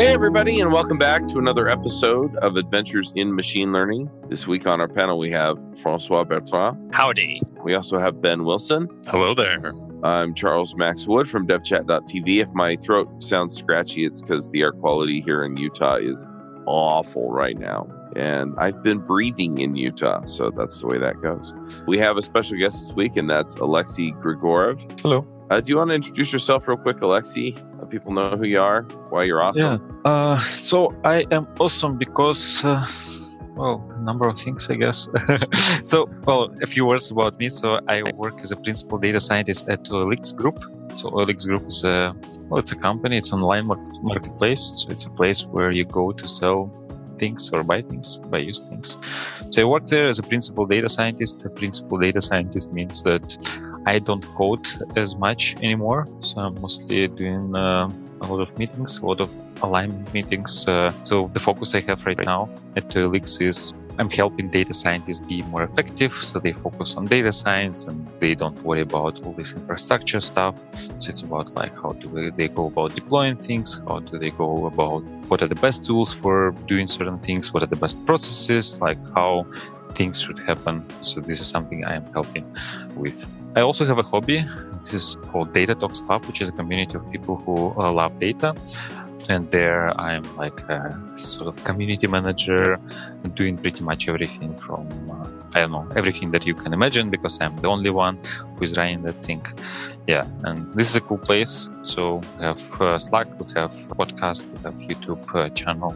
Hey, everybody, and welcome back to another episode of Adventures in Machine Learning. This week on our panel, we have Francois Bertrand. Howdy. We also have Ben Wilson. Hello there. I'm Charles Max Wood from devchat.tv. If my throat sounds scratchy, it's because the air quality here in Utah is awful right now. And I've been breathing in Utah, so that's the way that goes. We have a special guest this week, and that's Alexey Grigorev. Hello. Uh, do you want to introduce yourself real quick, Alexey? People know who you are, why you're awesome. Yeah. Uh, so I am awesome because, uh, well, a number of things, I guess. so, well, a few words about me. So I work as a principal data scientist at OLX Group. So OLX Group is a, well, it's a company. It's an online market, marketplace. So it's a place where you go to sell things or buy things, buy used things. So I work there as a principal data scientist. A principal data scientist means that I don't code as much anymore. So I'm mostly doing uh, a lot of meetings, a lot of alignment meetings. Uh, so the focus I have right now at OLX is I'm helping data scientists be more effective. So they focus on data science and they don't worry about all this infrastructure stuff. So it's about like how do they go about deploying things? How do they go about what are the best tools for doing certain things? What are the best processes? Like how things should happen. So this is something I am helping with. I also have a hobby. This is called Data Talks Club, which is a community of people who uh, love data. And there I'm like a sort of community manager, doing pretty much everything from, uh, I don't know, everything that you can imagine because I'm the only one who is running that thing. Yeah, and this is a cool place. So we have uh, Slack, we have podcast, we have YouTube uh, channel.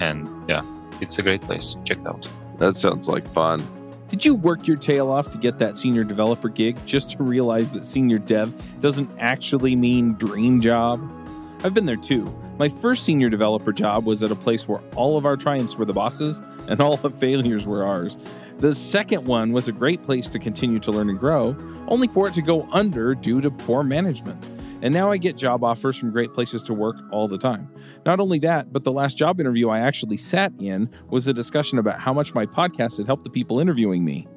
And yeah, it's a great place. Check it out. That sounds like fun. Did you work your tail off to get that senior developer gig just to realize that senior dev doesn't actually mean dream job? I've been there too. My first senior developer job was at a place where all of our triumphs were the bosses and all the failures were ours. The second one was a great place to continue to learn and grow, only for it to go under due to poor management. And now I get job offers from great places to work all the time. Not only that, but the last job interview I actually sat in was a discussion about how much my podcast had helped the people interviewing me.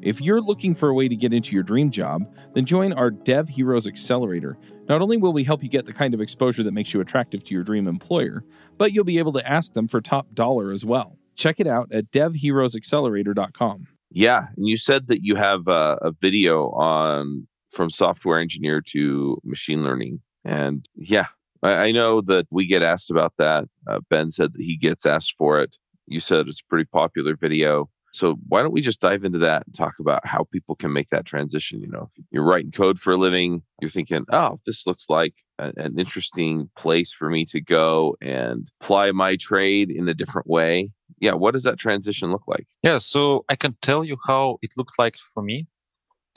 If you're looking for a way to get into your dream job, then join our Dev Heroes Accelerator. Not only will we help you get the kind of exposure that makes you attractive to your dream employer, but you'll be able to ask them for top dollar as well. Check it out at devheroesaccelerator.com. Yeah, and you said that you have a, a video on from software engineer to machine learning, and yeah, I, I know that we get asked about that. Uh, ben said that he gets asked for it. You said it's a pretty popular video. So why don't we just dive into that and talk about how people can make that transition? You know, you're writing code for a living, you're thinking, oh, this looks like a, an interesting place for me to go and apply my trade in a different way. Yeah, what does that transition look like? Yeah, so I can tell you how it looked like for me.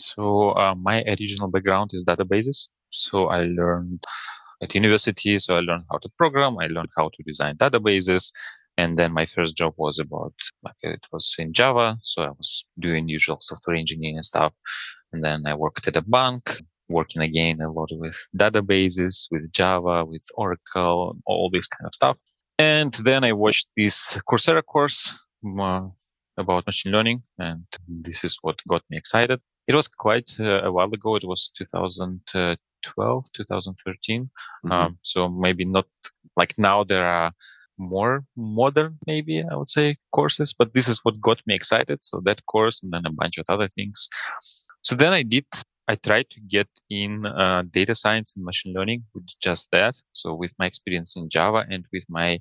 So uh, my original background is databases. So I learned at university. So I learned how to program. I learned how to design databases. And then my first job was about like it was in Java. So I was doing usual software engineering stuff. And then I worked at a bank, working again a lot with databases, with Java, with Oracle, all this kind of stuff. And then I watched this Coursera course uh, about machine learning. And this is what got me excited. It was quite uh, a while ago. It was 2012, 2013. Mm-hmm. Um, so maybe not like now there are more modern, maybe I would say courses, but this is what got me excited. So that course and then a bunch of other things. So then I did, I tried to get in uh, data science and machine learning with just that. So with my experience in Java and with my,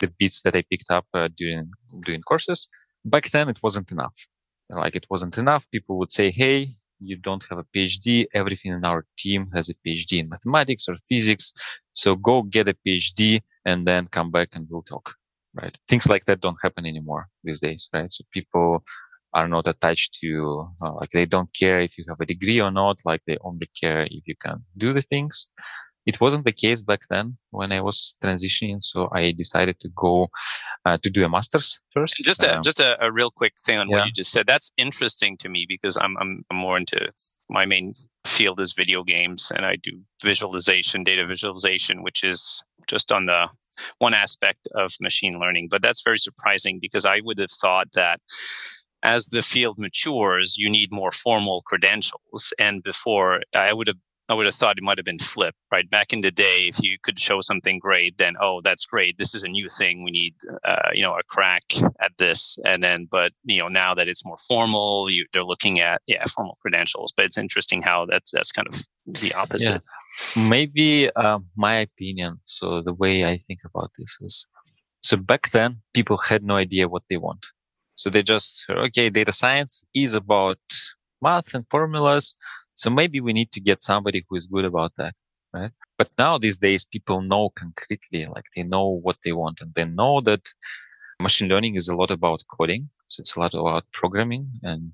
the bits that I picked up uh, during, doing courses. Back then it wasn't enough. Like it wasn't enough. People would say, Hey, you don't have a PhD. Everything in our team has a PhD in mathematics or physics. So go get a PhD and then come back and we'll talk. Right. Things like that don't happen anymore these days. Right. So people are not attached to, uh, like they don't care if you have a degree or not. Like they only care if you can do the things. It wasn't the case back then when I was transitioning. So I decided to go uh, to do a master's first. Just a, um, just a, a, real quick thing on yeah. what you just said. That's interesting to me because I'm, I'm, I'm more into my main field is video games and I do visualization, data visualization, which is just on the one aspect of machine learning. But that's very surprising because I would have thought that as the field matures, you need more formal credentials. And before, I would have I would have thought it might have been flipped, right? Back in the day, if you could show something great, then oh, that's great. This is a new thing. We need, uh, you know, a crack at this. And then, but you know, now that it's more formal, you, they're looking at yeah, formal credentials. But it's interesting how that's that's kind of the opposite. Yeah. Maybe uh, my opinion. So the way I think about this is, so back then people had no idea what they want. So they just okay, data science is about math and formulas so maybe we need to get somebody who is good about that, right? But now these days, people know concretely, like they know what they want and they know that machine learning is a lot about coding. So it's a lot about programming and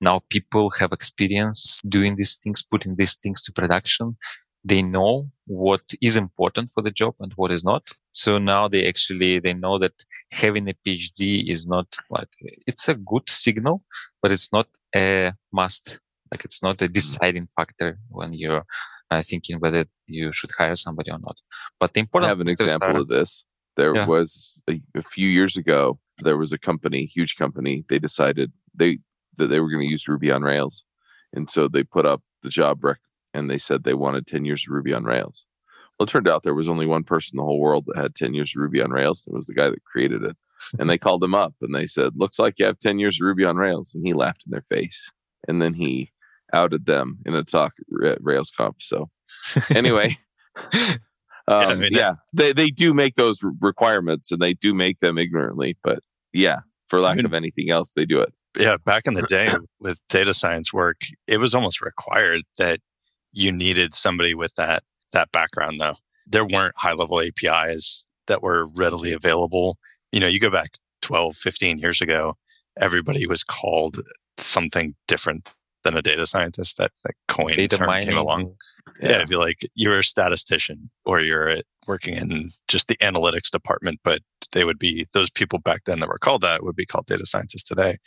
now people have experience doing these things, putting these things to production. They know what is important for the job and what is not. So now they actually, they know that having a PhD is not like, it's a good signal, but it's not a must like it's not a mm. deciding factor when you're uh, thinking whether you should hire somebody or not. But the important I have an example are, of this. There yeah. was a, a, few years ago. There was a company, huge company. They decided they that they were going to use Ruby on Rails, and so they put up the job rec and they said they wanted ten years of Ruby on Rails. Well, it turned out there was only one person in the whole world that had ten years of Ruby on Rails. It was the guy that created it. and they called him up and they said, "Looks like you have ten years of Ruby on Rails," and he laughed in their face. And then he outed them in a talk at RailsConf. So anyway, um, yeah, I mean, yeah they, they do make those requirements and they do make them ignorantly, but yeah, for lack I mean, of anything else, they do it. Yeah, back in the day with data science work, it was almost required that you needed somebody with that that background though. There weren't high level APIs that were readily available. You know, you go back 12, 15 years ago, everybody was called something different than a data scientist. That, that coin data term mining. came along. Yeah. yeah, it'd be like you're a statistician or you're uh, working in just the analytics department, but they would be those people back then that were called that would be called data scientists today.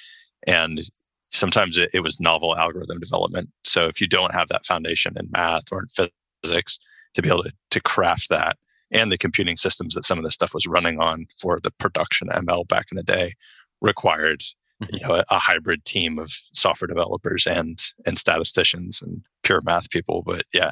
And sometimes it, it was novel algorithm development. So if you don't have that foundation in math or in physics to be able to, to craft that and the computing systems that some of this stuff was running on for the production ML back in the day required you know a, a, hybrid team of software developers and and statisticians and pure math people but yeah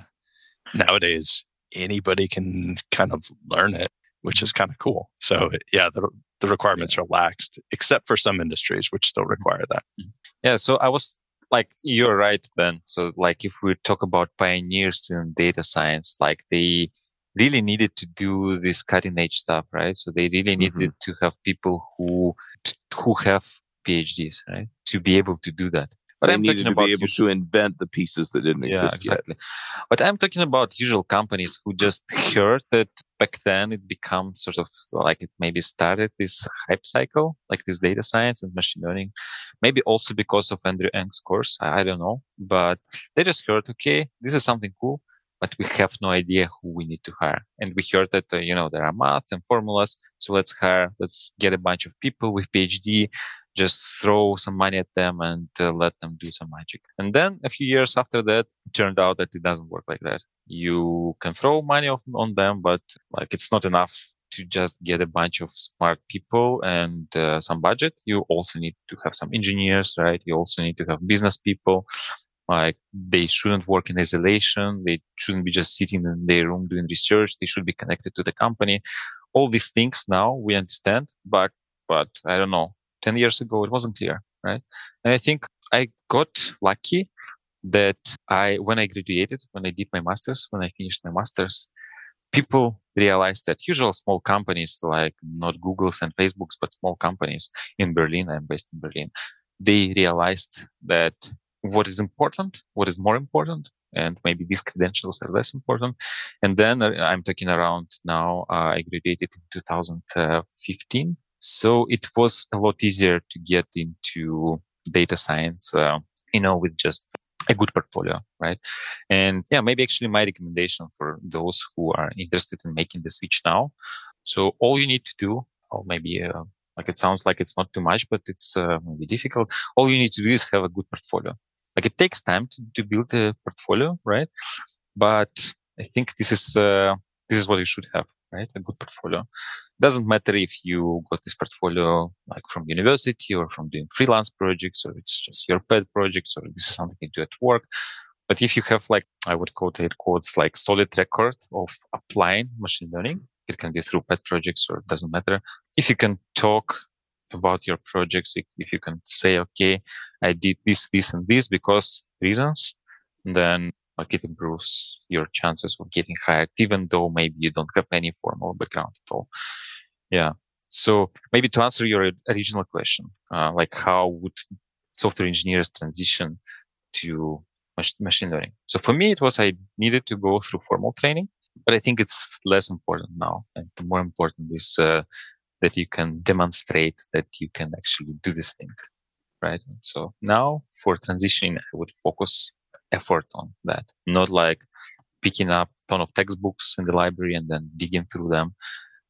nowadays anybody can kind of learn it which is kind of cool. So yeah the, the requirements are laxed except for some industries which still require that. Mm-hmm. yeah so i was like you're right ben. So like if we talk about pioneers in data science like they really needed to do this cutting edge stuff right? So they really needed mm-hmm. to have people who who have PhDs, right? To be able to do that. But they I'm talking about be able usual, to invent the pieces that didn't yeah, exist exactly. yet. But I'm talking about usual companies who just heard that back then it became sort of like it maybe started this hype cycle, like this data science and machine learning. Maybe also because of Andrew Ng's course. I, I don't know, but they just heard, okay, this is something cool but we have no idea who we need to hire. And we heard that, uh, you know, there are math and formulas. So let's hire, let's get a bunch of people with PhD, just throw some money at them and uh, let them do some magic. And then a few years after that, it turned out that it doesn't work like that. You can throw money on them, but like it's not enough to just get a bunch of smart people and uh, some budget. You also need to have some engineers, right? You also need to have business people like they shouldn't work in isolation. They shouldn't be just sitting in their room doing research. They should be connected to the company. All these things now we understand, but, but I don't know. 10 years ago, it wasn't clear, right? And I think I got lucky that I, when I graduated, when I did my master's, when I finished my master's, people realized that usual small companies like not Google's and Facebook's, but small companies in Berlin, I'm based in Berlin, they realized that what is important, what is more important, and maybe these credentials are less important. And then uh, I'm talking around now, uh, I graduated in 2015. So it was a lot easier to get into data science, uh, you know, with just a good portfolio, right? And yeah, maybe actually my recommendation for those who are interested in making the switch now. So all you need to do, or maybe uh, like it sounds like it's not too much, but it's uh, maybe difficult. All you need to do is have a good portfolio. Like it takes time to, to build a portfolio, right? But I think this is uh, this is what you should have, right? A good portfolio. Doesn't matter if you got this portfolio like from university or from doing freelance projects, or it's just your pet projects, or this is something you do at work. But if you have like, I would quote it quotes like solid record of applying machine learning, it can be through pet projects or it doesn't matter. If you can talk about your projects, if you can say, okay, I did this, this and this because reasons, then like it improves your chances of getting hired, even though maybe you don't have any formal background at all. Yeah. So maybe to answer your original question, uh, like how would software engineers transition to machine learning? So for me, it was I needed to go through formal training, but I think it's less important now. And the more important is uh, that you can demonstrate that you can actually do this thing, right? And so now for transitioning, I would focus effort on that, not like picking up a ton of textbooks in the library and then digging through them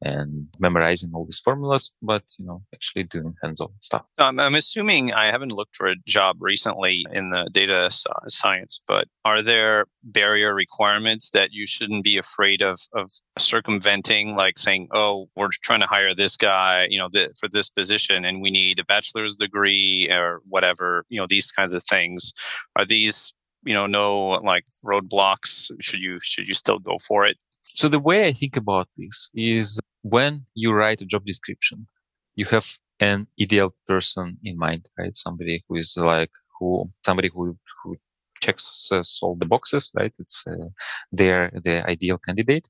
and memorizing all these formulas, but you know, actually doing hands-on stuff. Um, I'm assuming I haven't looked for a job recently in the data science, but are there barrier requirements that you shouldn't be afraid of of circumventing, like saying, "Oh, we're trying to hire this guy, you know, th- for this position, and we need a bachelor's degree or whatever." You know, these kinds of things. Are these you know no like roadblocks should you should you still go for it so the way I think about this is when you write a job description, you have an ideal person in mind, right? Somebody who is like who somebody who who checks all the boxes, right? It's uh, their the ideal candidate.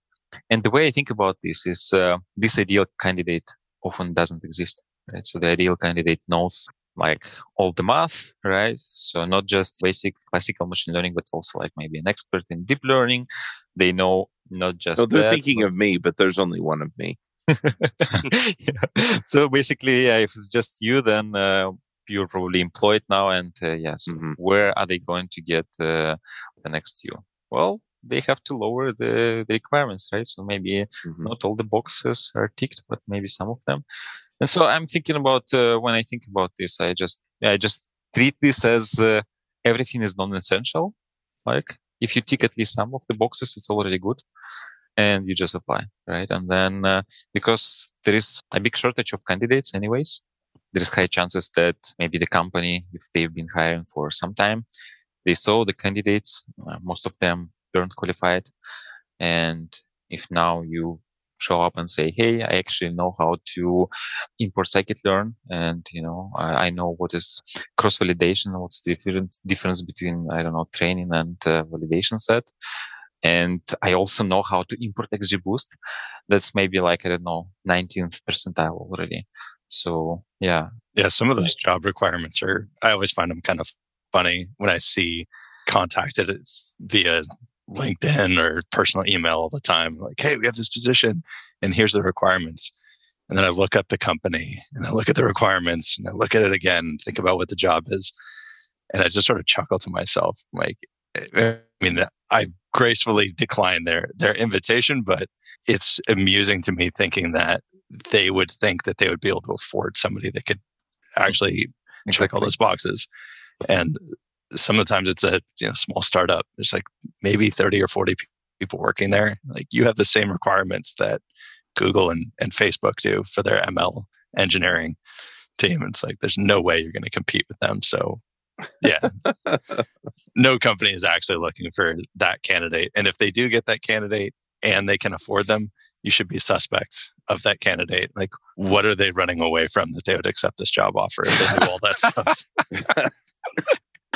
And the way I think about this is uh, this ideal candidate often doesn't exist, right? So the ideal candidate knows like all the math, right? So not just basic classical machine learning, but also like maybe an expert in deep learning. They know not just. No, they're that, thinking but... of me, but there's only one of me. yeah. So basically, yeah, if it's just you, then uh, you're probably employed now, and uh, yes, mm-hmm. where are they going to get uh, the next you? Well, they have to lower the, the requirements, right? So maybe mm-hmm. not all the boxes are ticked, but maybe some of them. And so I'm thinking about uh, when I think about this, I just I just treat this as uh, everything is non-essential. Like if you tick at least some of the boxes, it's already good and you just apply, right? And then uh, because there is a big shortage of candidates anyways, there's high chances that maybe the company, if they've been hiring for some time, they saw the candidates, uh, most of them weren't qualified. And if now you show up and say, Hey, I actually know how to import scikit-learn. And, you know, I, I know what is cross validation. What's the difference, difference between, I don't know, training and uh, validation set. And I also know how to import XGBoost. That's maybe like, I don't know, 19th percentile already. So yeah. Yeah. Some of those job requirements are, I always find them kind of funny when I see contacted via LinkedIn or personal email all the time. Like, hey, we have this position and here's the requirements. And then I look up the company and I look at the requirements and I look at it again, think about what the job is. And I just sort of chuckle to myself. Like, eh, I mean, I gracefully decline their their invitation, but it's amusing to me thinking that they would think that they would be able to afford somebody that could actually exactly. check all those boxes. And some of the times it's a you know small startup. There's like maybe 30 or 40 people working there. Like you have the same requirements that Google and, and Facebook do for their ML engineering team. It's like there's no way you're going to compete with them. So yeah. no company is actually looking for that candidate. And if they do get that candidate and they can afford them, you should be suspect of that candidate. Like, what are they running away from that they would accept this job offer if they do all that stuff?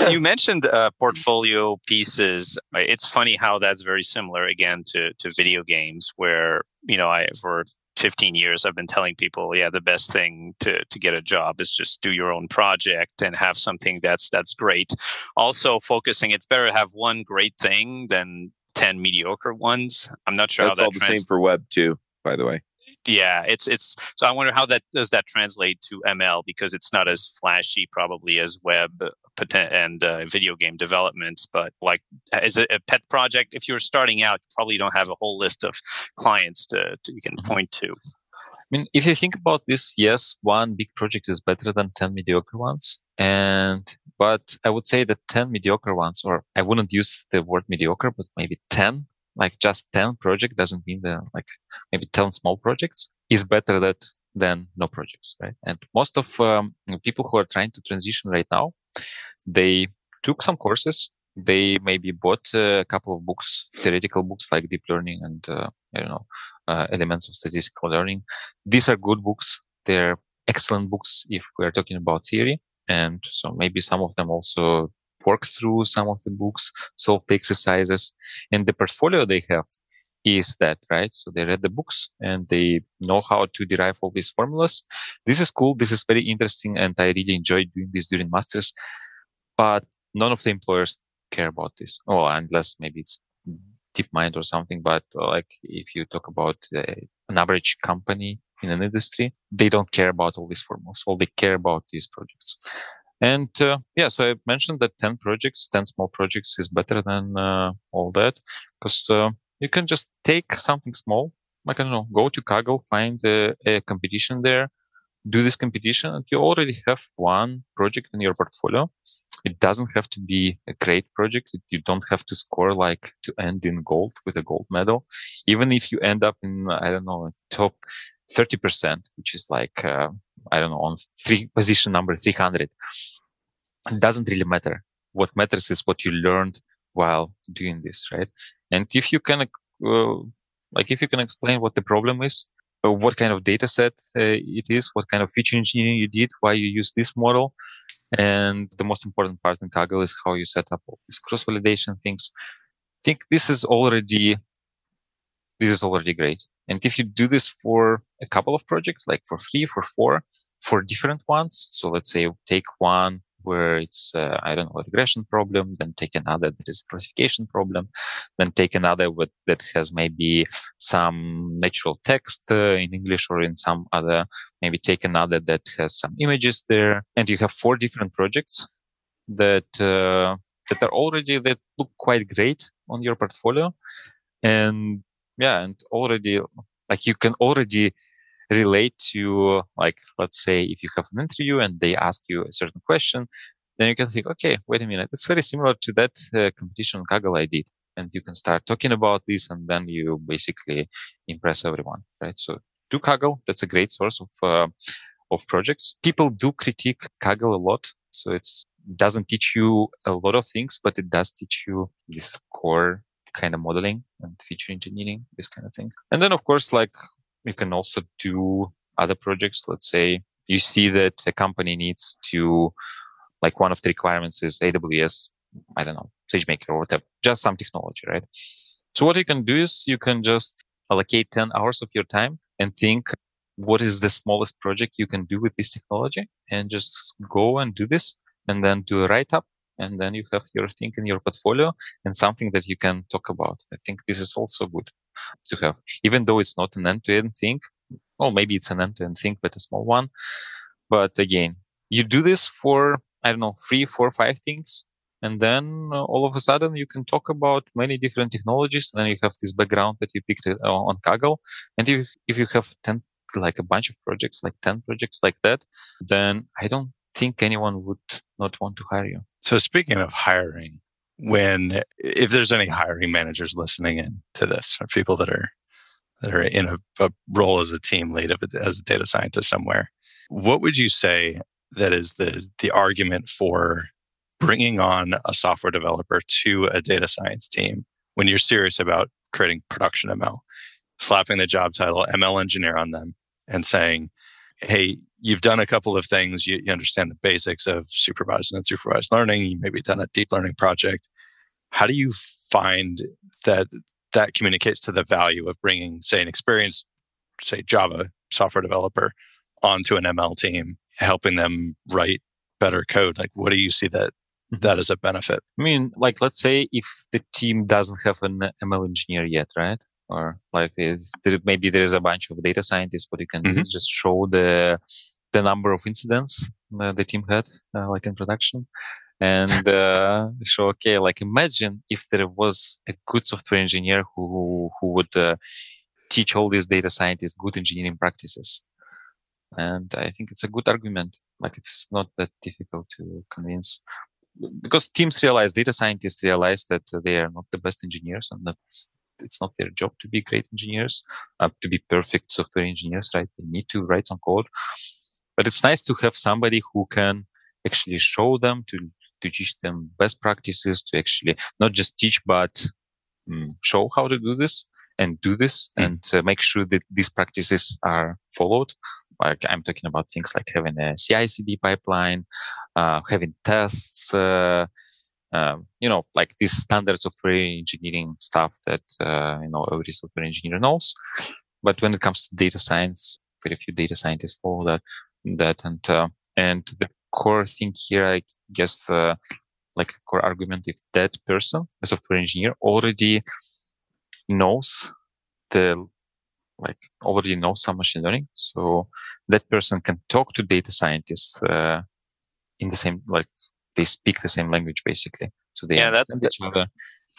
You mentioned uh, portfolio pieces. It's funny how that's very similar again to to video games, where you know I for 15 years I've been telling people, yeah, the best thing to to get a job is just do your own project and have something that's that's great. Also, focusing it's better to have one great thing than 10 mediocre ones. I'm not sure that's how that all trans- the same for web too, by the way yeah it's it's so i wonder how that does that translate to ml because it's not as flashy probably as web and uh, video game developments but like as a, a, pet project if you're starting out you probably don't have a whole list of clients to, to you can mm-hmm. point to i mean if you think about this yes one big project is better than 10 mediocre ones and but i would say that 10 mediocre ones or i wouldn't use the word mediocre but maybe 10 like just 10 project doesn't mean that like maybe 10 small projects is better that than no projects, right? And most of um, people who are trying to transition right now, they took some courses, they maybe bought a couple of books, theoretical books like deep learning and uh, know uh, elements of statistical learning. These are good books. They're excellent books if we're talking about theory. And so maybe some of them also work through some of the books, solve the exercises, and the portfolio they have is that, right? So they read the books and they know how to derive all these formulas. This is cool. This is very interesting. And I really enjoyed doing this during masters, but none of the employers care about this. Oh, unless maybe it's DeepMind or something. But uh, like if you talk about uh, an average company in an industry, they don't care about all these formulas. All they care about these projects. And uh, yeah, so I mentioned that 10 projects, 10 small projects is better than uh, all that because uh, you can just take something small. Like, I don't know, go to Kaggle, find a, a competition there, do this competition, and you already have one project in your portfolio. It doesn't have to be a great project. You don't have to score like to end in gold with a gold medal. Even if you end up in, I don't know, top 30%, which is like, uh, I don't know, on three position number 300, it doesn't really matter. What matters is what you learned while doing this, right? And if you can, uh, like, if you can explain what the problem is, uh, what kind of data set uh, it is, what kind of feature engineering you did, why you use this model, and the most important part in Kaggle is how you set up all these cross validation things. I think this is already this is already great. And if you do this for a couple of projects, like for three, for four, for different ones, so let's say take one where it's uh, I don't know a regression problem, then take another that is a classification problem, then take another with, that has maybe some natural text uh, in English or in some other, maybe take another that has some images there, and you have four different projects that uh, that are already that look quite great on your portfolio, and yeah, and already like you can already relate to like let's say if you have an interview and they ask you a certain question then you can think okay wait a minute it's very similar to that uh, competition on kaggle i did. And you can start talking about this and then you basically impress everyone right? So do kaggle that's a great source of uh, of projects. People do critique kaggle a lot so it's doesn't teach you a lot of things but it does teach you this core kind of modeling and feature engineering this kind of thing. And then of course like you can also do other projects. Let's say you see that a company needs to, like one of the requirements is AWS, I don't know, SageMaker or whatever, just some technology, right? So what you can do is you can just allocate 10 hours of your time and think what is the smallest project you can do with this technology and just go and do this and then do a write up and then you have your thing in your portfolio and something that you can talk about. I think this is also good to have, even though it's not an end-to-end thing. Well, maybe it's an end-to-end thing, but a small one. But again, you do this for, I don't know, three, four, five things. And then uh, all of a sudden you can talk about many different technologies. And then you have this background that you picked uh, on Kaggle. And if, if you have 10, like a bunch of projects, like 10 projects like that, then I don't think anyone would not want to hire you. So speaking of hiring, when if there's any hiring managers listening in to this or people that are that are in a, a role as a team lead of as a data scientist somewhere, what would you say that is the the argument for bringing on a software developer to a data science team when you're serious about creating production ML, slapping the job title ML engineer on them and saying, hey, you've done a couple of things. You, you, understand the basics of supervised and unsupervised learning. You maybe done a deep learning project. How do you find that that communicates to the value of bringing, say, an experienced, say, Java software developer onto an ML team, helping them write better code? Like, what do you see that mm-hmm. that as a benefit? I mean, like, let's say if the team doesn't have an ML engineer yet, right? Or like is there, maybe there's a bunch of data scientists but you can mm-hmm. just show the the number of incidents uh, the team had uh, like in production. And uh, show okay like imagine if there was a good software engineer who who would uh, teach all these data scientists good engineering practices. And i think it's a good argument. Like it's not that difficult to convince. Because teams realize data scientists realize that they are not the best engineers and that's it's not their job to be great engineers, uh, to be perfect software engineers, right? They need to write some code, but it's nice to have somebody who can actually show them to to teach them best practices, to actually not just teach, but um, show how to do this and do this mm. and uh, make sure that these practices are followed. Like I'm talking about things like having a CI/CD pipeline, uh, having tests, uh, um, you know, like these standard software engineering stuff that uh, you know every software engineer knows. But when it comes to data science, very few data scientists follow that. That and uh, and the core thing here, I guess, uh, like the core argument, if that person, a software engineer, already knows the like already knows some machine learning, so that person can talk to data scientists uh, in the same like they speak the same language basically, so they yeah, understand each other.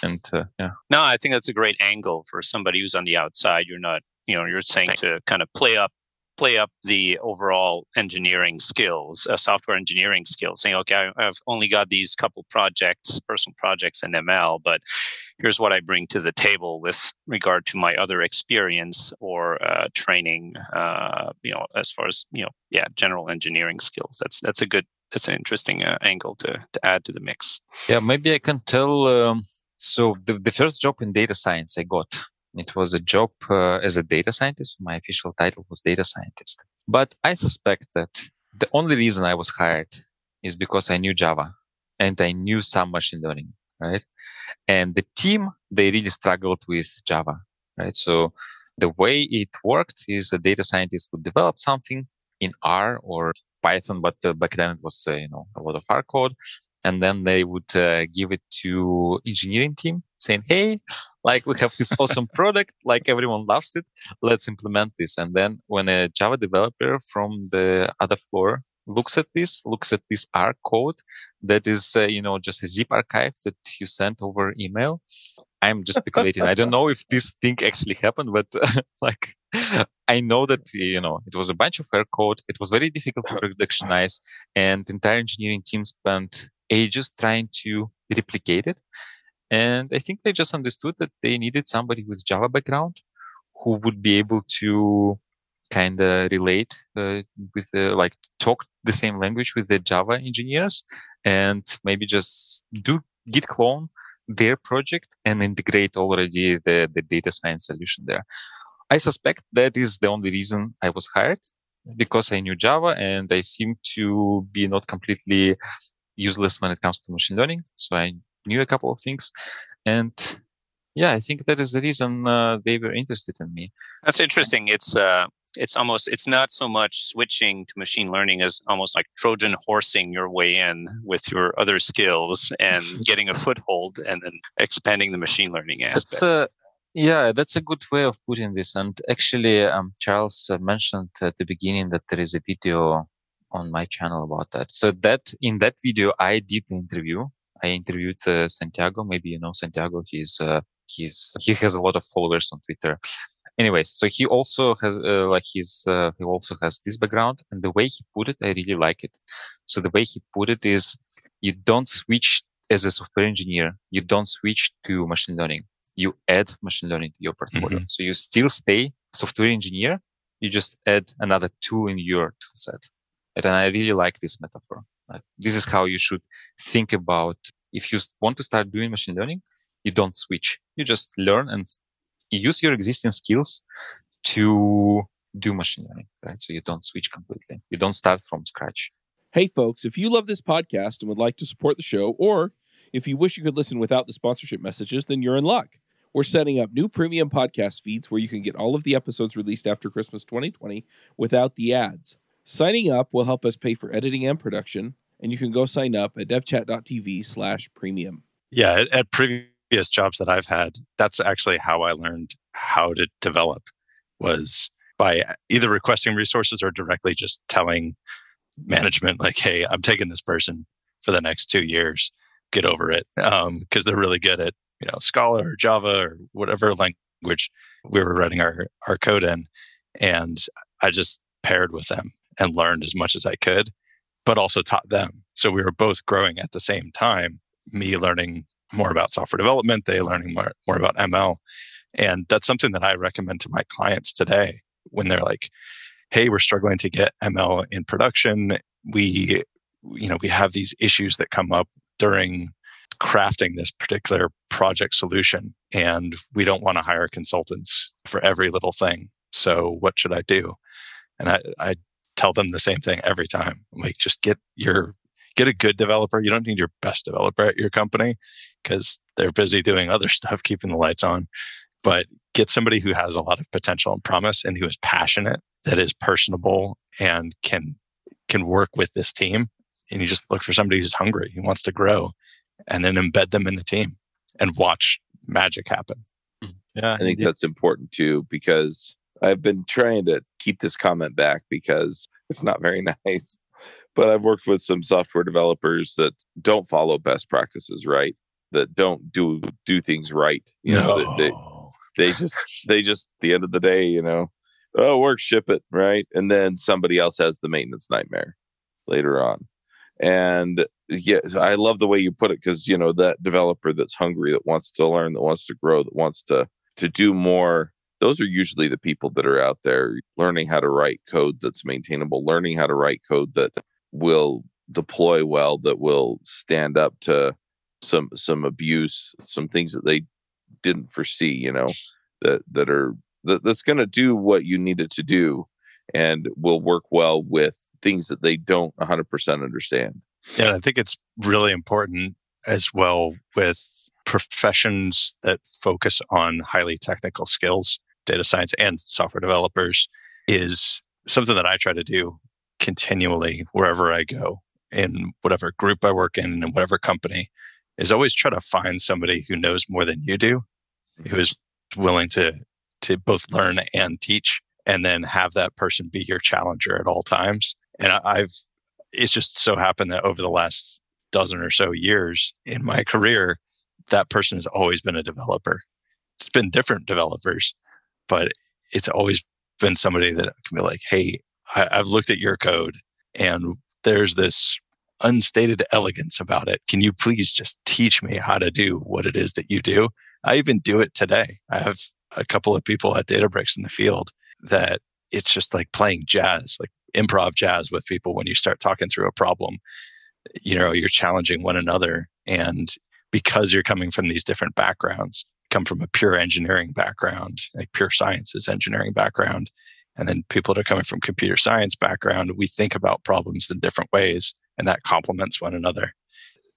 And uh, yeah, no, I think that's a great angle for somebody who's on the outside. You're not, you know, you're saying to kind of play up play up the overall engineering skills, uh, software engineering skills, saying, okay, I've only got these couple projects, personal projects in ML, but here's what I bring to the table with regard to my other experience or uh, training, uh, you know, as far as, you know, yeah, general engineering skills. That's, that's a good, that's an interesting uh, angle to, to add to the mix. Yeah, maybe I can tell. Um, so the, the first job in data science I got it was a job uh, as a data scientist. My official title was data scientist. But I suspect that the only reason I was hired is because I knew Java and I knew some machine learning, right? And the team, they really struggled with Java, right? So the way it worked is the data scientist would develop something in R or Python, but uh, back then it was, uh, you know, a lot of R code. And then they would uh, give it to engineering team saying, Hey, like we have this awesome product, like everyone loves it. Let's implement this. And then when a Java developer from the other floor looks at this, looks at this R code that is, uh, you know, just a zip archive that you sent over email. I'm just speculating. I don't know if this thing actually happened, but uh, like I know that, you know, it was a bunch of R code. It was very difficult to productionize and entire engineering team spent ages trying to replicate it. And I think they just understood that they needed somebody with Java background who would be able to kind of relate uh, with the, like talk the same language with the Java engineers and maybe just do git clone their project and integrate already the, the data science solution there. I suspect that is the only reason I was hired because I knew Java and I seem to be not completely useless when it comes to machine learning. So I knew a couple of things. And yeah, I think that is the reason uh, they were interested in me. That's interesting. It's uh, it's almost it's not so much switching to machine learning as almost like Trojan horsing your way in with your other skills and getting a foothold and then expanding the machine learning aspect. That's, uh, yeah, that's a good way of putting this. And actually, um, Charles mentioned at the beginning that there is a video on my channel about that. So that in that video, I did the interview I interviewed uh, Santiago. Maybe you know Santiago. He's uh, he's he has a lot of followers on Twitter. Anyways, so he also has uh, like he's uh, he also has this background, and the way he put it, I really like it. So the way he put it is, you don't switch as a software engineer. You don't switch to machine learning. You add machine learning to your portfolio. Mm-hmm. So you still stay software engineer. You just add another tool in your tool set. And I really like this metaphor. Like, this is how you should think about if you want to start doing machine learning, you don't switch. You just learn and use your existing skills to do machine learning, right? So you don't switch completely. You don't start from scratch. Hey, folks, if you love this podcast and would like to support the show, or if you wish you could listen without the sponsorship messages, then you're in luck. We're setting up new premium podcast feeds where you can get all of the episodes released after Christmas 2020 without the ads. Signing up will help us pay for editing and production, and you can go sign up at devchat.tv slash premium. Yeah, at, at previous jobs that I've had, that's actually how I learned how to develop was by either requesting resources or directly just telling management like, hey, I'm taking this person for the next two years. Get over it. Because um, they're really good at, you know, Scala or Java or whatever language we were writing our, our code in. And I just paired with them and learned as much as I could, but also taught them. So we were both growing at the same time, me learning more about software development, they learning more, more about ML. And that's something that I recommend to my clients today when they're like, hey, we're struggling to get ML in production. We you know, we have these issues that come up during crafting this particular project solution and we don't want to hire consultants for every little thing. So what should I do? And I, I tell them the same thing every time. I'm like, just get your get a good developer. You don't need your best developer at your company because they're busy doing other stuff, keeping the lights on. But get somebody who has a lot of potential and promise and who is passionate, that is personable and can can work with this team. And you just look for somebody who's hungry, who wants to grow, and then embed them in the team and watch magic happen. Hmm. Yeah, I think that's important too because I've been trying to keep this comment back because it's not very nice. But I've worked with some software developers that don't follow best practices, right? That don't do do things right. You no. know, they, they just they just the end of the day, you know, oh work, ship it, right? And then somebody else has the maintenance nightmare later on. And yeah, I love the way you put it because you know that developer that's hungry, that wants to learn, that wants to grow, that wants to to do more those are usually the people that are out there learning how to write code that's maintainable, learning how to write code that will deploy well, that will stand up to some some abuse, some things that they didn't foresee, you know, that that are that, that's going to do what you need it to do and will work well with things that they don't 100% understand. Yeah, I think it's really important as well with professions that focus on highly technical skills data science and software developers is something that I try to do continually wherever I go in whatever group I work in and whatever company is always try to find somebody who knows more than you do, who mm-hmm. is willing to to both learn and teach and then have that person be your challenger at all times. And I've it's just so happened that over the last dozen or so years in my career, that person has always been a developer. It's been different developers, but it's always been somebody that can be like, hey, I, I've looked at your code and there's this unstated elegance about it. Can you please just teach me how to do what it is that you do? I even do it today. I have a couple of people at Databricks in the field that it's just like playing jazz, like improv jazz with people when you start talking through a problem. You know, you're challenging one another. And because you're coming from these different backgrounds, come from a pure engineering background, like pure sciences engineering background, and then people that are coming from computer science background, we think about problems in different ways, and that complements one another.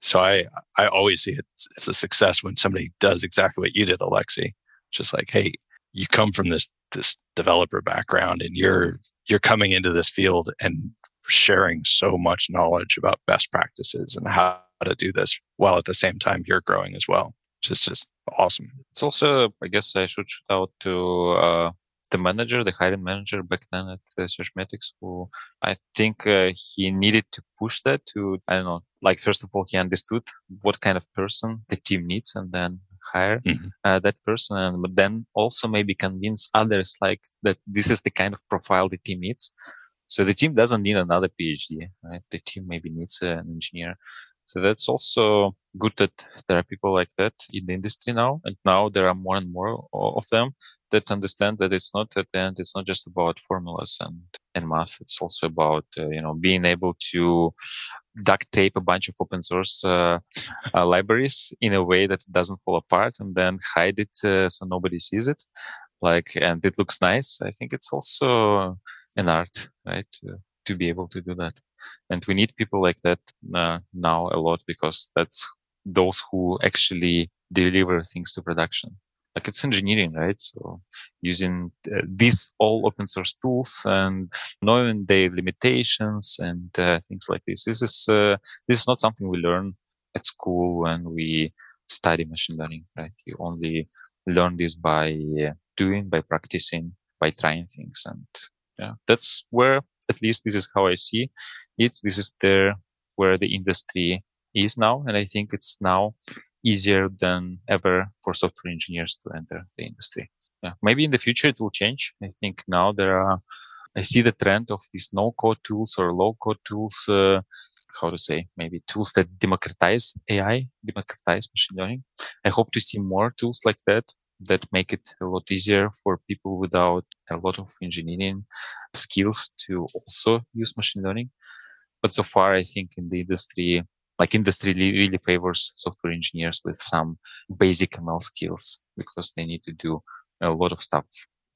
So I I always see it as a success when somebody does exactly what you did, Alexey. Just like, hey, you come from this this developer background, and you're you're coming into this field and sharing so much knowledge about best practices and how to do this while at the same time you're growing as well. Is just awesome. It's also, I guess, I should shout out to uh, the manager, the hiring manager back then at uh, Searchmetrics, who I think uh, he needed to push that to, I don't know, like first of all, he understood what kind of person the team needs, and then hire mm-hmm. uh, that person, and but then also maybe convince others like that this is the kind of profile the team needs. So the team doesn't need another PhD, right? The team maybe needs an engineer so that's also good that there are people like that in the industry now. And now there are more and more of them that understand that it's not at the end, it's not just about formulas and, and math. It's also about, uh, you know, being able to duct tape a bunch of open source uh, uh, libraries in a way that it doesn't fall apart and then hide it uh, so nobody sees it. Like, and it looks nice. I think it's also an art, right? To, to be able to do that and we need people like that uh, now a lot because that's those who actually deliver things to production. Like it's engineering right? So using uh, these all open source tools and knowing their limitations and uh, things like this. This is uh, this is not something we learn at school when we study machine learning right? You only learn this by uh, doing by practicing by trying things. And yeah that's where at least this is how i see it. This is there where the industry is now. And I think it's now easier than ever for software engineers to enter the industry. Yeah. Maybe in the future it will change. I think now there are, I see the trend of these no code tools or low code tools, uh, how to say, maybe tools that democratize AI, democratize machine learning. I hope to see more tools like that that make it a lot easier for people without a lot of engineering skills to also use machine learning. But so far, I think in the industry, like industry really favors software engineers with some basic ML skills because they need to do a lot of stuff.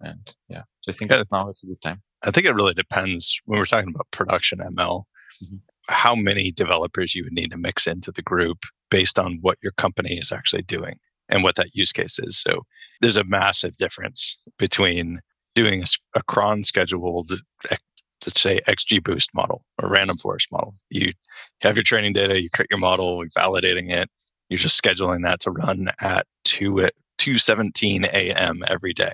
And yeah, so I think yeah. now it's a good time. I think it really depends when we're talking about production ML, mm-hmm. how many developers you would need to mix into the group based on what your company is actually doing and what that use case is. So there's a massive difference between doing a, a cron scheduled let's say XGBoost model or random forest model. You have your training data, you create your model, you're validating it, you're just scheduling that to run at 2 at 2:17 a.m. every day.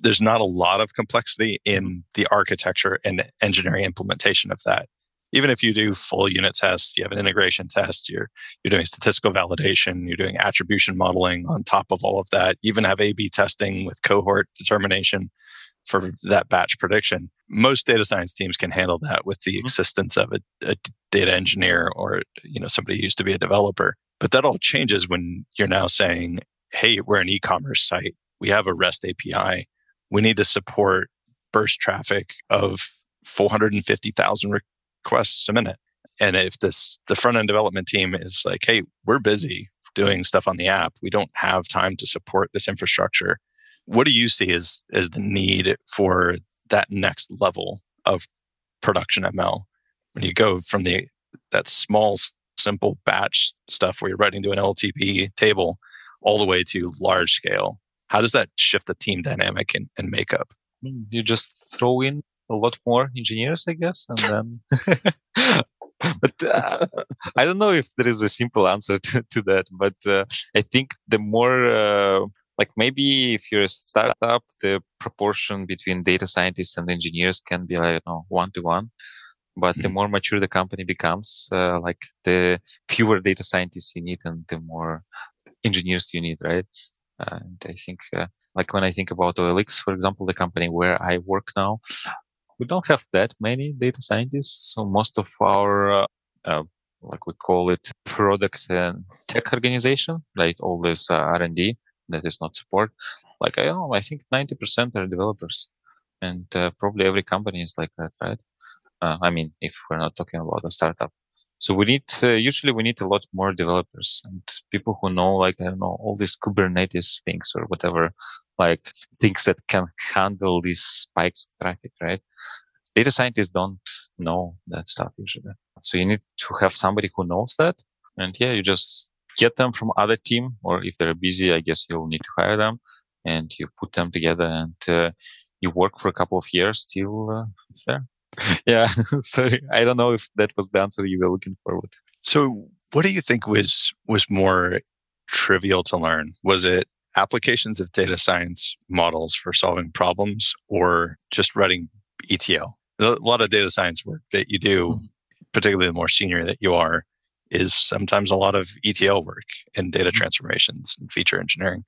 There's not a lot of complexity in the architecture and engineering implementation of that. Even if you do full unit tests, you have an integration test, you're you're doing statistical validation, you're doing attribution modeling on top of all of that, you even have A/B testing with cohort determination for that batch prediction. Most data science teams can handle that with the mm-hmm. assistance of a, a data engineer or you know somebody who used to be a developer. But that all changes when you're now saying, "Hey, we're an e-commerce site. We have a REST API. We need to support burst traffic of 450,000 requests a minute." And if this the front end development team is like, "Hey, we're busy doing stuff on the app. We don't have time to support this infrastructure." What do you see as as the need for that next level of production ML when you go from the that small simple batch stuff where you're writing to an LTP table all the way to large scale? How does that shift the team dynamic and, and makeup? You just throw in a lot more engineers, I guess, and then. but uh, I don't know if there is a simple answer to, to that. But uh, I think the more uh, like maybe if you're a startup, the proportion between data scientists and engineers can be like, you know, one to one. But the mm-hmm. more mature the company becomes, uh, like the fewer data scientists you need and the more engineers you need, right? And I think, uh, like when I think about OLX, for example, the company where I work now, we don't have that many data scientists. So most of our, uh, uh like we call it product and tech organization, like all this uh, R&D that is not support. Like I know, I think 90% are developers, and uh, probably every company is like that, right? Uh, I mean, if we're not talking about a startup. So we need, uh, usually we need a lot more developers and people who know, like, I don't know, all these Kubernetes things or whatever, like things that can handle these spikes of traffic, right? Data scientists don't know that stuff usually. So you need to have somebody who knows that. And yeah, you just get them from other team, or if they're busy, I guess you'll need to hire them, and you put them together and uh, you work for a couple of years till uh, it's there. yeah, sorry, I don't know if that was the answer you were looking forward. So, what do you think was was more trivial to learn? Was it applications of data science models for solving problems, or just writing ETL? a lot of data science work that you do, mm-hmm. particularly the more senior that you are, is sometimes a lot of ETL work and data mm-hmm. transformations and feature engineering.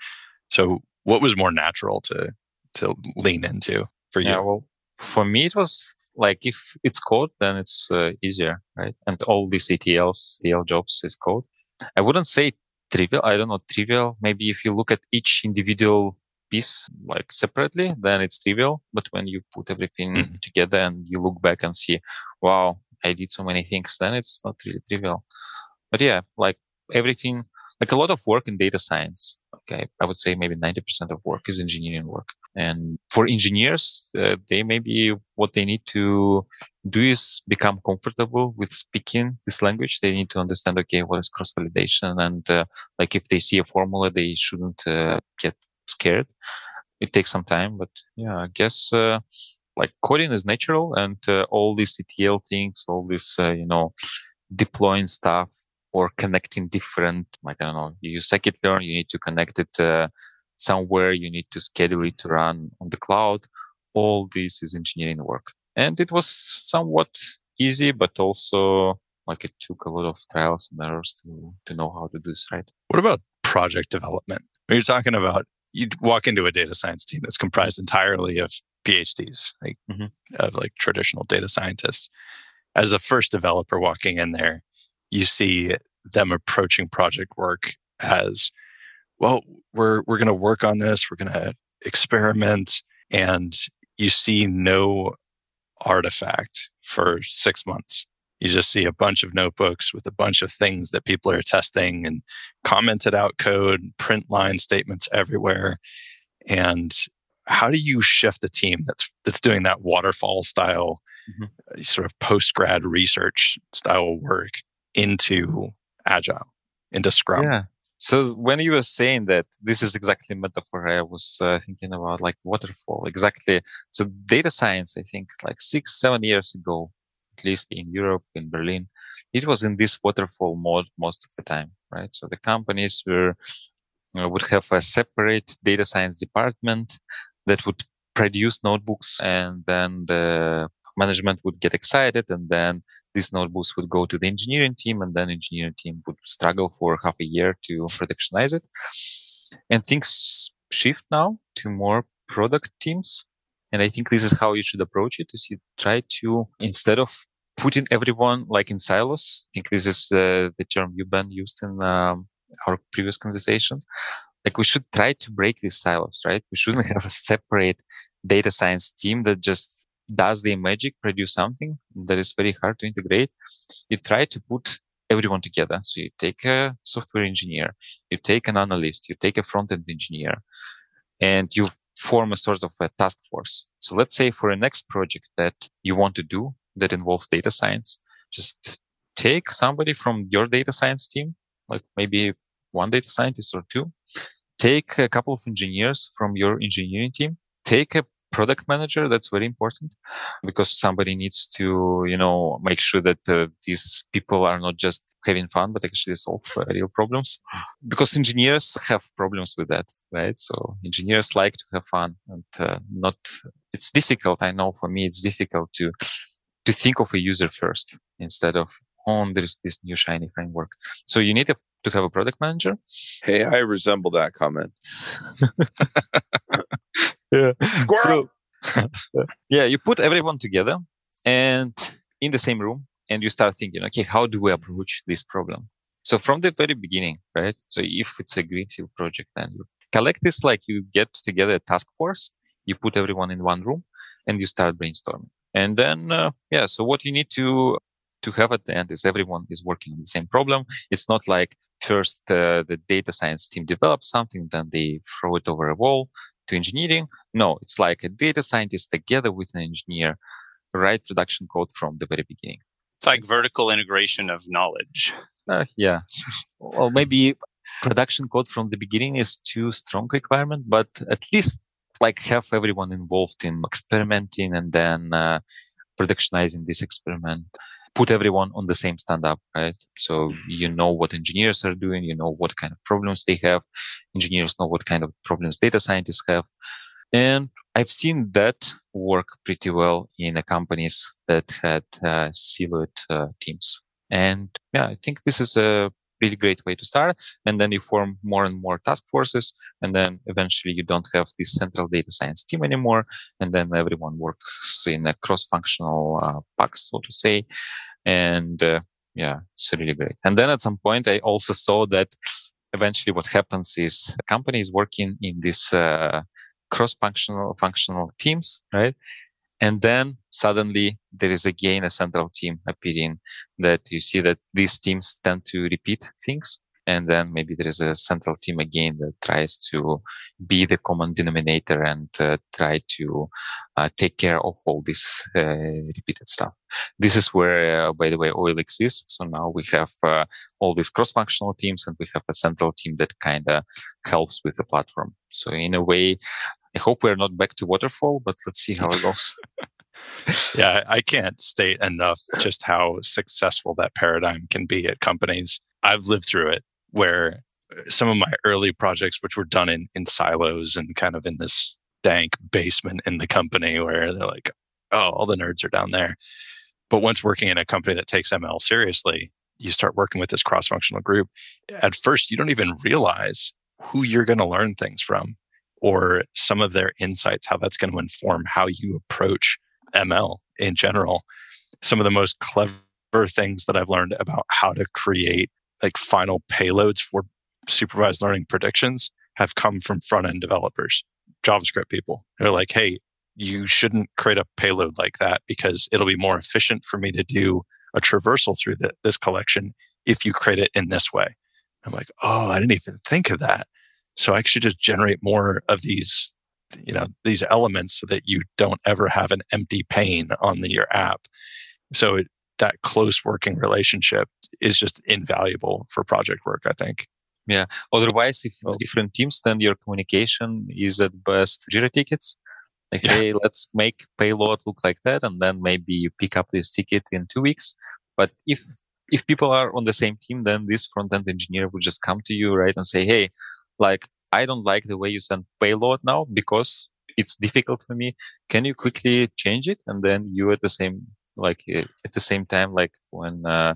So, what was more natural to to lean into for you? Yeah, well, for me, it was like if it's code, then it's uh, easier, right? And all these ETLs, ETL jobs is code. I wouldn't say trivial. I don't know trivial. Maybe if you look at each individual piece like separately, then it's trivial. But when you put everything mm-hmm. together and you look back and see, wow, I did so many things, then it's not really trivial. But yeah, like everything, like a lot of work in data science. Okay, I would say maybe 90% of work is engineering work. And for engineers, uh, they maybe what they need to do is become comfortable with speaking this language. They need to understand, okay, what is cross validation? And uh, like if they see a formula, they shouldn't uh, get scared. It takes some time, but yeah, I guess uh, like coding is natural and uh, all these ETL things, all this, uh, you know, deploying stuff or connecting different, like, I don't know, you use scikit-learn, you need to connect it uh, somewhere, you need to schedule it to run on the cloud. All this is engineering work. And it was somewhat easy, but also like it took a lot of trials and errors to, to know how to do this right. What about project development? When you're talking about you walk into a data science team that's comprised entirely of PhDs, like mm-hmm. of like traditional data scientists. As a first developer walking in there, you see them approaching project work as well we're we're going to work on this we're going to experiment and you see no artifact for 6 months You just see a bunch of notebooks with a bunch of things that people are testing and commented out code, print line statements everywhere. And how do you shift a team that's that's doing that waterfall style mm-hmm. Sort of post grad research style work into agile, into Scrum? Yeah. So when you were saying that, this is exactly metaphor I was uh, thinking about, like waterfall. Exactly. So data science, I think, like six, seven years ago, at least in Europe, in Berlin, it was in this waterfall mode most of the time, right? So the companies were you know, would have a separate data science department that would produce notebooks, and then the management would get excited and then these notebooks would go to the engineering team and then engineering team would struggle for half a year to productionize it. And things shift now to more product teams and i think this is how you should approach it is you try to instead of putting everyone like in silos i think this is uh, the term you ben used in um, our previous conversation like we should try to break these silos right? We shouldn't have a separate data science team that just does the magic produce something that is very hard to integrate, you try to put everyone together. So you take a software engineer, you take an analyst, you take a front end engineer, and you form a sort of a task force. So let's say for a next project that you want to do that involves data science, just take somebody from your data science team, like maybe one data scientist or two, take a couple of engineers from your engineering team, take a product manager that's very important because somebody needs to you know make sure that uh, these people are not just having fun but actually solve uh, real problems because engineers have problems with that right? So engineers like to have fun and uh, not it's difficult. I know for me it's difficult to to think of a user first instead of oh there's this new shiny framework. So you need a, to have a product manager. Hey i resemble that comment yeah. Squirrel. So, yeah, you put everyone together and in the same room and you start thinking, okay, how do we approach this problem? So from the very beginning, right? So if it's a greenfield project, then you collect this, like you get together a task force, you put everyone in one room and you start brainstorming. And then, uh, yeah, so what you need to, to have at the end is everyone is working on the same problem. It's not like first uh, the data science team develops something, then they throw it over a wall to engineering. No, it's like a data scientist together with an engineer write production code from the very beginning. It's like vertical integration of knowledge. Uh, yeah. Well, maybe production code from the beginning is too strong requirement, but at least like have everyone involved in experimenting and then uh, productionizing this experiment put everyone on the same stand up, right? So you know what engineers are doing, you know what kind of problems they have. Engineers know what kind of problems data scientists have. And I've seen that work pretty well in companies that had uh, siloed uh, teams. And yeah, I think this is a really great way to start. And then you form more and more task forces. And then eventually you don't have this central data science team anymore. And then everyone works in a cross functional uh, pack, so to say. And uh, yeah, it's really great. And then at some point, I also saw that eventually what happens is a company is working in this uh, cross functional functional teams, right? And then suddenly there is again a central team appearing that you see that these teams tend to repeat things. And then maybe there is a central team again that tries to be the common denominator and uh, try to uh, take care of all this uh, repeated stuff. This is where, uh, by the way, OLX is. So now we have uh, all these cross-functional teams and we have a central team that kind of helps with the platform. So in a way, I hope we're not back to waterfall, but let's see how it goes. yeah, I can't state enough just how successful that paradigm can be at companies. I've lived through it where some of my early projects, which were done in, in silos and kind of in this dank basement in the company where they're like, oh, all the nerds are down there. But once working in a company that takes ML seriously, you start working with this cross functional group. At first, you don't even realize who you're going to learn things from or some of their insights, how that's going to inform how you approach ML in general. Some of the most clever things that I've learned about how to create like final payloads for supervised learning predictions have come from front end developers, JavaScript people. They're like, hey, you shouldn't create a payload like that because it'll be more efficient for me to do a traversal through the, this collection if you create it in this way. I'm like, oh, I didn't even think of that. So I should just generate more of these, you know, these elements so that you don't ever have an empty pane on the, your app. So it, that close working relationship is just invaluable for project work, I think. Yeah. Otherwise, if it's different teams, then your communication is at best Jira tickets. Like, yeah. hey, let's make payload look like that, and then maybe you pick up this ticket in two weeks. But if if people are on the same team, then this front end engineer would just come to you, right, and say, hey, like I don't like the way you send payload now because it's difficult for me. Can you quickly change it? And then you at the same like eh, at the same time, like when uh,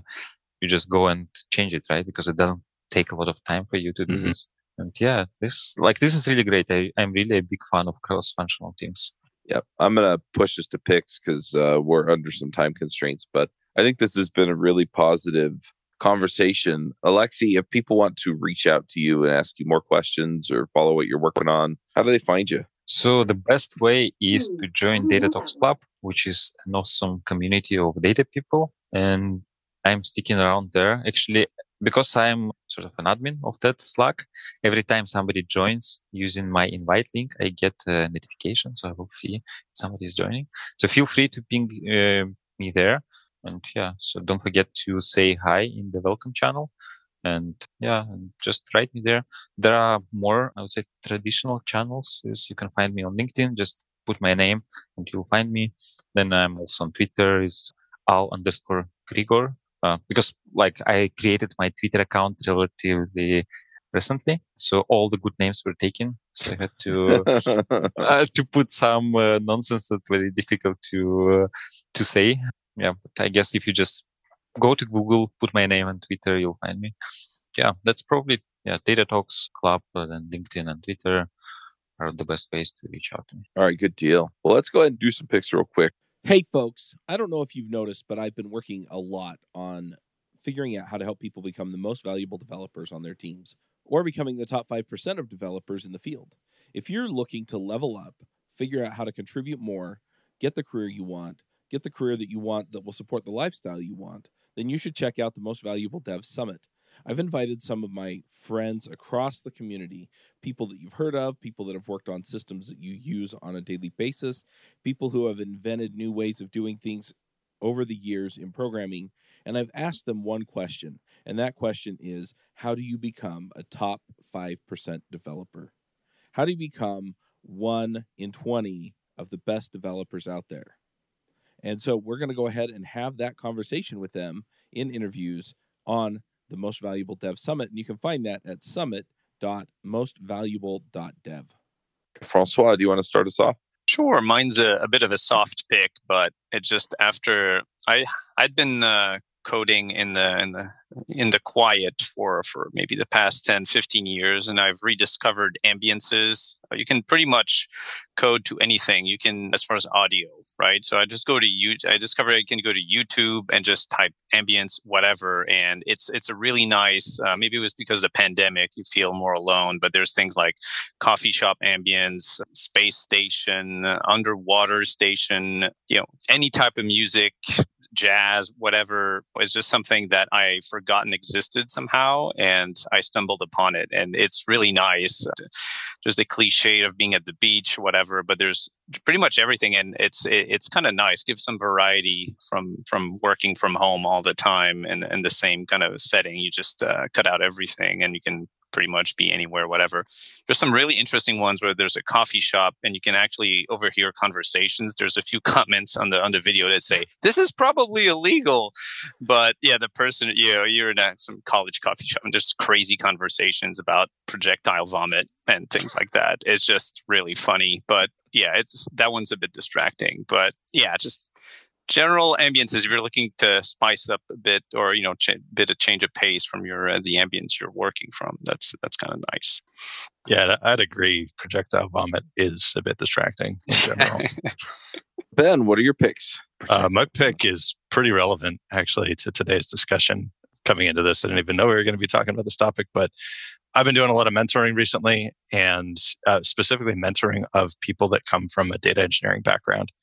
you just go and change it, right? Because it doesn't take a lot of time for you to do mm-hmm. this. And yeah, this like this is really great. I, I'm really a big fan of cross-functional teams. Yep, I'm gonna push this to picks because uh, we're under some time constraints. But I think this has been a really positive conversation. Alexey, if people want to reach out to you and ask you more questions or follow what you're working on, how do they find you? So the best way is to join Data Talks Club, which is an awesome community of data people. And I'm sticking around there. Actually, because I'm sort of an admin of that Slack, every time somebody joins using my invite link, I get a notification. So I will see somebody is joining. So feel free to ping uh, me there. And yeah, so don't forget to say hi in the welcome channel. And yeah, just write me there. There are more, I would say, traditional channels. You can find me on LinkedIn. Just put my name and you'll find me. Then I'm also on Twitter is al underscore Grigor. Uh, because like I created my Twitter account relatively recently, so all the good names were taken. So I had to uh, to put some uh, nonsense that very difficult to uh, to say yeah, but I guess if you just go to Google, put my name on Twitter, you'll find me. Yeah, that's probably yeah. Data Talks Club and LinkedIn and Twitter are the best ways to reach out to me. All right, good deal. Well, let's go ahead and do some picks real quick. Hey, folks, I don't know if you've noticed, but I've been working a lot on figuring out how to help people become the most valuable developers on their teams or becoming the top 5% of developers in the field. If you're looking to level up, figure out how to contribute more, get the career you want, get the career that you want that will support the lifestyle you want, then you should check out the Most Valuable Dev Summit. I've invited some of my friends across the community, people that you've heard of, people that have worked on systems that you use on a daily basis, people who have invented new ways of doing things over the years in programming. And I've asked them one question, and that question is How do you become a top 5% developer? How do you become one in 20 of the best developers out there? And so we're going to go ahead and have that conversation with them in interviews on the Most Valuable Dev Summit. And you can find that at summit.mostvaluable.dev. Francois, do you want to start us off? Sure. Mine's a, a bit of a soft pick, but it just after I I'd been uh, coding in the in the in the quiet for for maybe the past 10 15 years and i've rediscovered ambiances. You can pretty much code to anything. You can as far as audio right? So i just go to you i discovered i can go to youtube and just type ambience whatever and it's it's a really nice uh, maybe it was because of the pandemic you feel more alone but there's things like coffee shop ambience space station underwater station you know any type of music jazz, whatever, was just something that I forgotten existed somehow, and I stumbled upon it, and it's really nice. There's a cliche of being at the beach, whatever, but there's pretty much everything, and it's it's kind of nice. Gives some variety from from working from home all the time and in the same kind of setting. You just uh, cut out everything, and you can pretty much be anywhere, whatever. There's some really interesting ones where there's a coffee shop and you can actually overhear conversations. There's a few comments on the on the video that say this is probably illegal, but yeah, the person you know you're in a, some college coffee shop and there's crazy conversations about projectile vomit and things like that. It's just really funny, but yeah, it's that one's a bit distracting. But yeah, just general ambience is if you're looking to spice up a bit or you know ch- bit of change of pace from your uh, the ambience you're working from that's that's kind of nice. Yeah i'd agree. Projectile vomit is a bit distracting in general. Ben what are your picks? Uh, my pick is pretty relevant actually to today's discussion coming into this. I didn't even know we were going to be talking about this topic but I've been doing a lot of mentoring recently, and uh, specifically mentoring of people that come from a data engineering background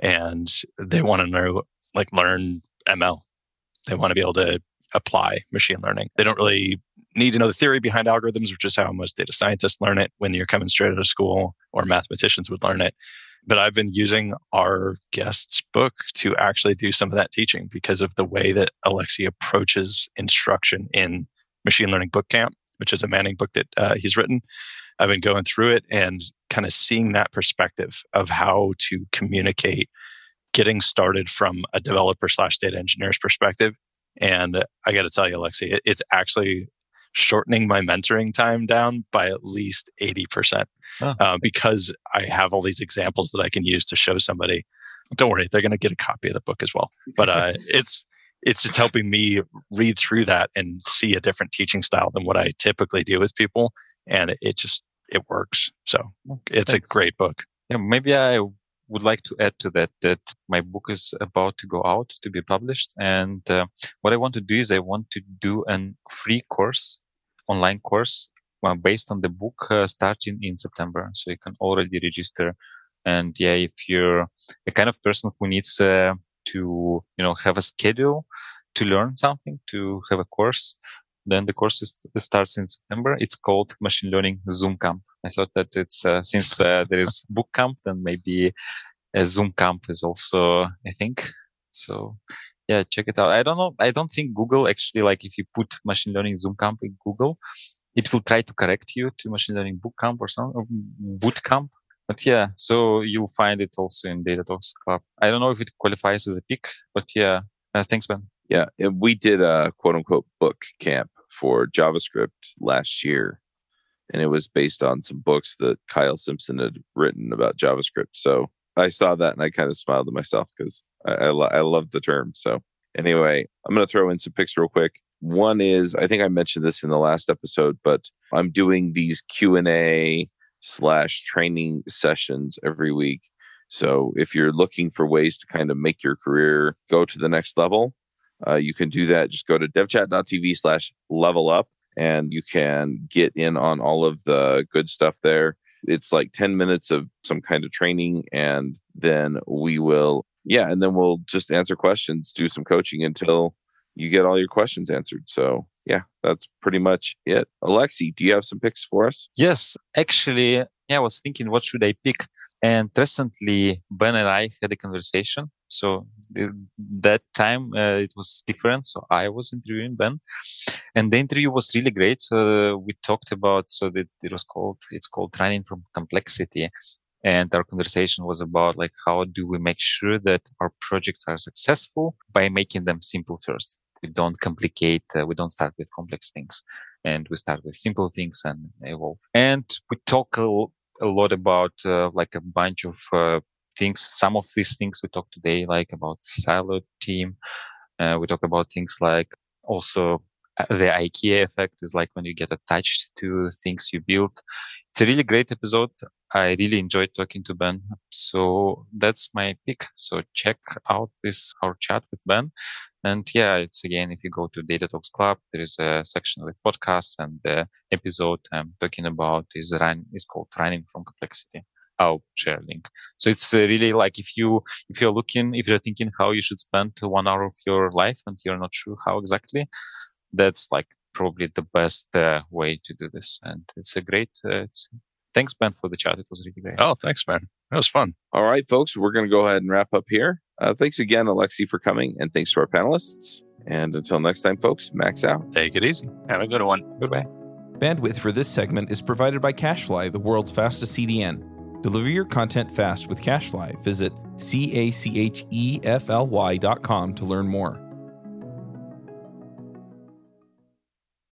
and they want to know like learn ML. They want to be able to apply machine learning. They don't really need to know the theory behind algorithms, which is how most data scientists learn it when you're coming straight out of school or mathematicians would learn it. But I've been using our guest's book to actually do some of that teaching because of the way that Alexey approaches instruction in Machine Learning Bookcamp, which is a Manning book that uh, he's written. I've been going through it and kind of seeing that perspective of how to communicate getting started from a developer slash data engineer's perspective. And I got to tell you, Alexey, it's actually shortening my mentoring time down by at least 80% oh. uh, because I have all these examples that I can use to show somebody. Don't worry, they're going to get a copy of the book as well. But uh, it's it's just helping me read through that and see a different teaching style than what I typically do with people, and it just it works. So it's Thanks. a great book. Yeah, maybe I would like to add to that that my book is about to go out to be published, and uh, what I want to do is I want to do a free course, online course uh, based on the book uh, starting in September. So you can already register. And yeah, if you're the kind of person who needs uh, to, you know, have a schedule to learn something, to have a course, then the course is, starts in September. It's called Machine Learning Zoom Camp. I thought that it's uh, since uh, there is book camp, then maybe a Zoom camp is also I think. So yeah, check it out. I don't know. I don't think Google actually like if you put machine learning Zoom camp in Google, it will try to correct you to machine learning boot camp or some boot camp. But yeah, so you'll find it also in Data Talks Club. I don't know if it qualifies as a pick, but yeah. Uh, thanks, Ben. Yeah, we did a quote unquote book camp for JavaScript last year, and it was based on some books that Kyle Simpson had written about JavaScript. So I saw that and I kind of smiled to myself because I, I, lo- I love the term. So anyway, I'm going to throw in some picks real quick. One is I think I mentioned this in the last episode, but I'm doing these Q and A slash training sessions every week. So if you're looking for ways to kind of make your career go to the next level, uh, you can do that. Just go to devchat.tv slash level up and you can get in on all of the good stuff there. It's like 10 minutes of some kind of training, and then we will, yeah, and then we'll just answer questions, do some coaching until you get all your questions answered. So, yeah, that's pretty much it. Alexey, do you have some picks for us? Yes, actually, yeah, I was thinking, what should I pick? And recently, Ben and I had a conversation. So that time uh, it was different. So I was interviewing Ben, and the interview was really great. So we talked about so that it was called it's called running from complexity, and our conversation was about like how do we make sure that our projects are successful by making them simple first. We don't complicate. Uh, we don't start with complex things, and we start with simple things and evolve. And we talk a, a lot about uh, like a bunch of uh, things. Some of these things we talk today, like about siloed team. Uh, we talk about things like also uh, the IKEA effect is like when you get attached to things you build. It's a really great episode. I really enjoyed talking to Ben. So that's my pick. So check out this, our chat with Ben. And yeah, it's again, if you go to Data Talks Club, there is a section with podcasts and the episode I'm talking about is run, is called running from complexity. I'll share a link. So it's uh, really like if you, if you're looking, if you're thinking how you should spend one hour of your life and you're not sure how exactly, that's like probably the best uh, way to do this. And it's a great, uh, it's, thanks, Ben, for the chat. It was really great. Oh, thanks, Ben. That was fun. All right, folks, we're going to go ahead and wrap up here. Uh, thanks again, Alexey, for coming, and thanks to our panelists. And until next time, folks, max out. Take it easy. Have a good one. Goodbye. Bandwidth for this segment is provided by CacheFly, the world's fastest CDN. Deliver your content fast with CacheFly. Visit C A C H E F L Y dot com to learn more.